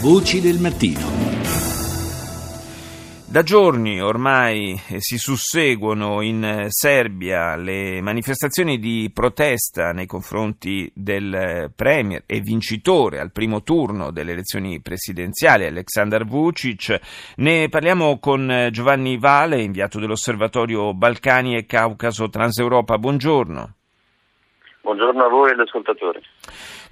Voci del mattino. Da giorni ormai eh, si susseguono in eh, Serbia le manifestazioni di protesta nei confronti del eh, premier e vincitore al primo turno delle elezioni presidenziali, Aleksandar Vucic. Ne parliamo con Giovanni Vale, inviato dell'Osservatorio Balcani e Caucaso Transeuropa. Buongiorno. Buongiorno a voi e agli ascoltatori.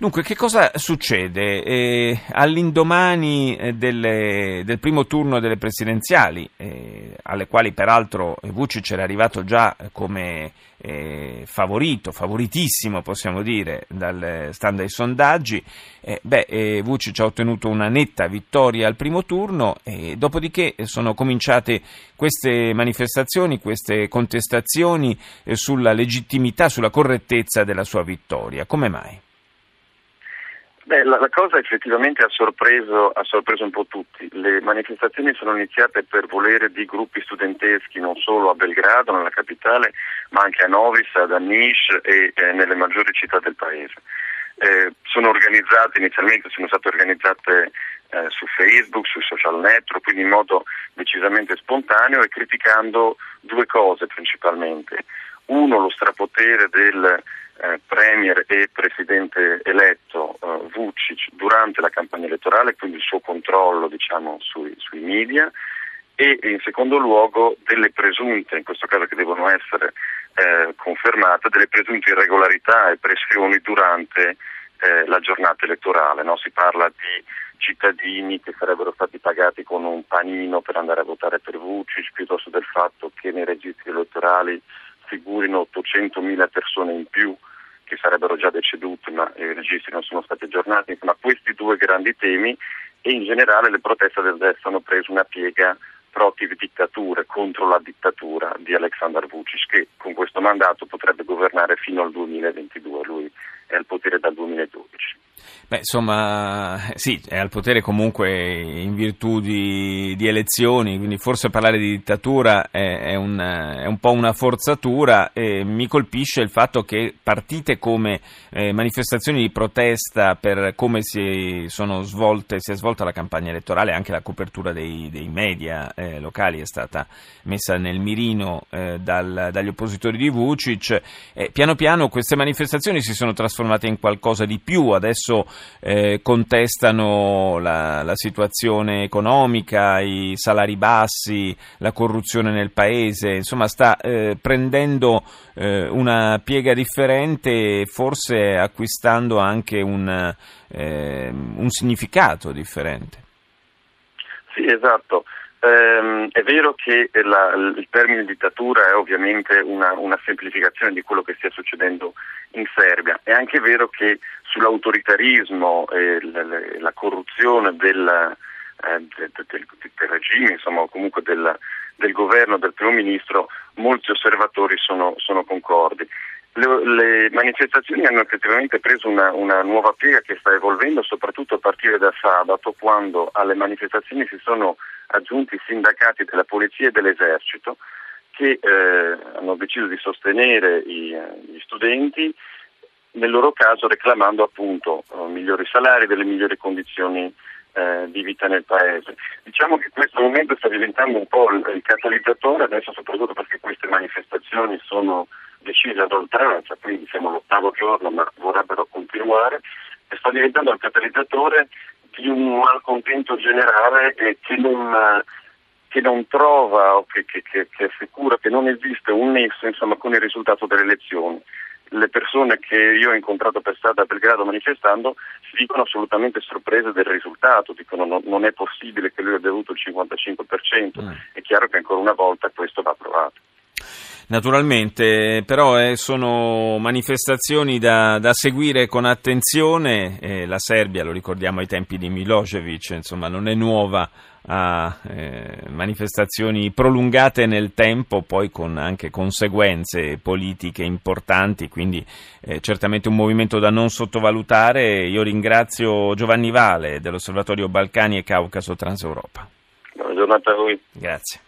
Dunque, che cosa succede? Eh, all'indomani eh, delle, del primo turno delle presidenziali, eh, alle quali peraltro Vucic era arrivato già come eh, favorito, favoritissimo possiamo dire, dal stand ai sondaggi, eh, beh, eh, Vucic ha ottenuto una netta vittoria al primo turno e dopodiché sono cominciate queste manifestazioni, queste contestazioni sulla legittimità, sulla correttezza della sua vittoria. Come mai? Beh, la, la, cosa effettivamente ha sorpreso, ha sorpreso, un po' tutti. Le manifestazioni sono iniziate per volere di gruppi studenteschi non solo a Belgrado, nella capitale, ma anche a Novi Sad, a Niš e eh, nelle maggiori città del paese. Eh, sono organizzate inizialmente, sono state organizzate eh, su Facebook, sui social network, quindi in modo decisamente spontaneo e criticando due cose principalmente. Uno, lo strapotere del eh, premier e presidente eletto eh, Vucic durante la campagna elettorale, quindi il suo controllo diciamo, sui, sui, media e in secondo luogo delle presunte, in questo caso che devono essere eh, confermate, delle presunte irregolarità e pressioni durante eh, la giornata elettorale. No? Si parla di cittadini che sarebbero stati pagati con un panino per andare a votare per Vucic, piuttosto del fatto che nei registri elettorali figurino 800.000 persone in più che sarebbero già decedute ma i registri non sono stati aggiornati, insomma questi due grandi temi e in generale le proteste del destra hanno preso una piega proprio di dittature contro la dittatura di Aleksandar Vucic che con questo mandato potrebbe governare fino al 2022, lui è al potere dal 2012. Beh, insomma, sì, è al potere comunque in virtù di, di elezioni, quindi forse parlare di dittatura è, è, un, è, un, po' una forzatura. E mi colpisce il fatto che partite come eh, manifestazioni di protesta per come si, svolte, si è svolta la campagna elettorale, anche la copertura dei, dei media eh, locali è stata messa nel mirino eh, dal, dagli oppositori di Vucic. piano piano queste manifestazioni si sono trasformate in qualcosa di più, adesso eh, contestano la, la, situazione economica, i salari bassi, la corruzione nel paese, insomma sta eh, prendendo eh, una piega differente e forse acquistando anche un, ehm, un significato differente. Sì, esatto. Eh, è vero che la, il termine dittatura è ovviamente una, una, semplificazione di quello che sta succedendo in Serbia, è anche vero che sull'autoritarismo e la, la corruzione del, eh, del, del, del, regime, insomma, o comunque del, del, governo del primo ministro, molti osservatori sono, sono concordi. Le, le, manifestazioni hanno effettivamente preso una, una, nuova piega che sta evolvendo soprattutto a partire da sabato quando alle manifestazioni si sono aggiunti i sindacati della polizia e dell'esercito che eh, hanno deciso di sostenere i, gli studenti nel loro caso reclamando appunto eh, migliori salari, delle migliori condizioni eh, di vita nel paese. Diciamo che questo momento sta diventando un po' il, il catalizzatore, adesso soprattutto perché queste manifestazioni sono decise ad oltranza, quindi siamo all'ottavo giorno ma vorrebbero continuare, e sta diventando il catalizzatore di un malcontento generale che non, che non trova o che, che, che, assicura che non esiste un nesso insomma, con il risultato delle elezioni le persone che io ho incontrato per strada a Belgrado manifestando si dicono assolutamente sorprese del risultato, dicono no, non è possibile che lui abbia avuto il 55%, mm. è chiaro che ancora una volta questo va provato. Naturalmente, però eh, sono manifestazioni da, da seguire con attenzione. Eh, la Serbia, lo ricordiamo ai tempi di Milosevic, insomma, non è nuova a eh, manifestazioni prolungate nel tempo, poi con anche conseguenze politiche importanti, quindi eh, certamente un movimento da non sottovalutare. Io ringrazio Giovanni Vale dell'Osservatorio Balcani e Caucaso Transeuropa. Buona giornata a voi. Grazie.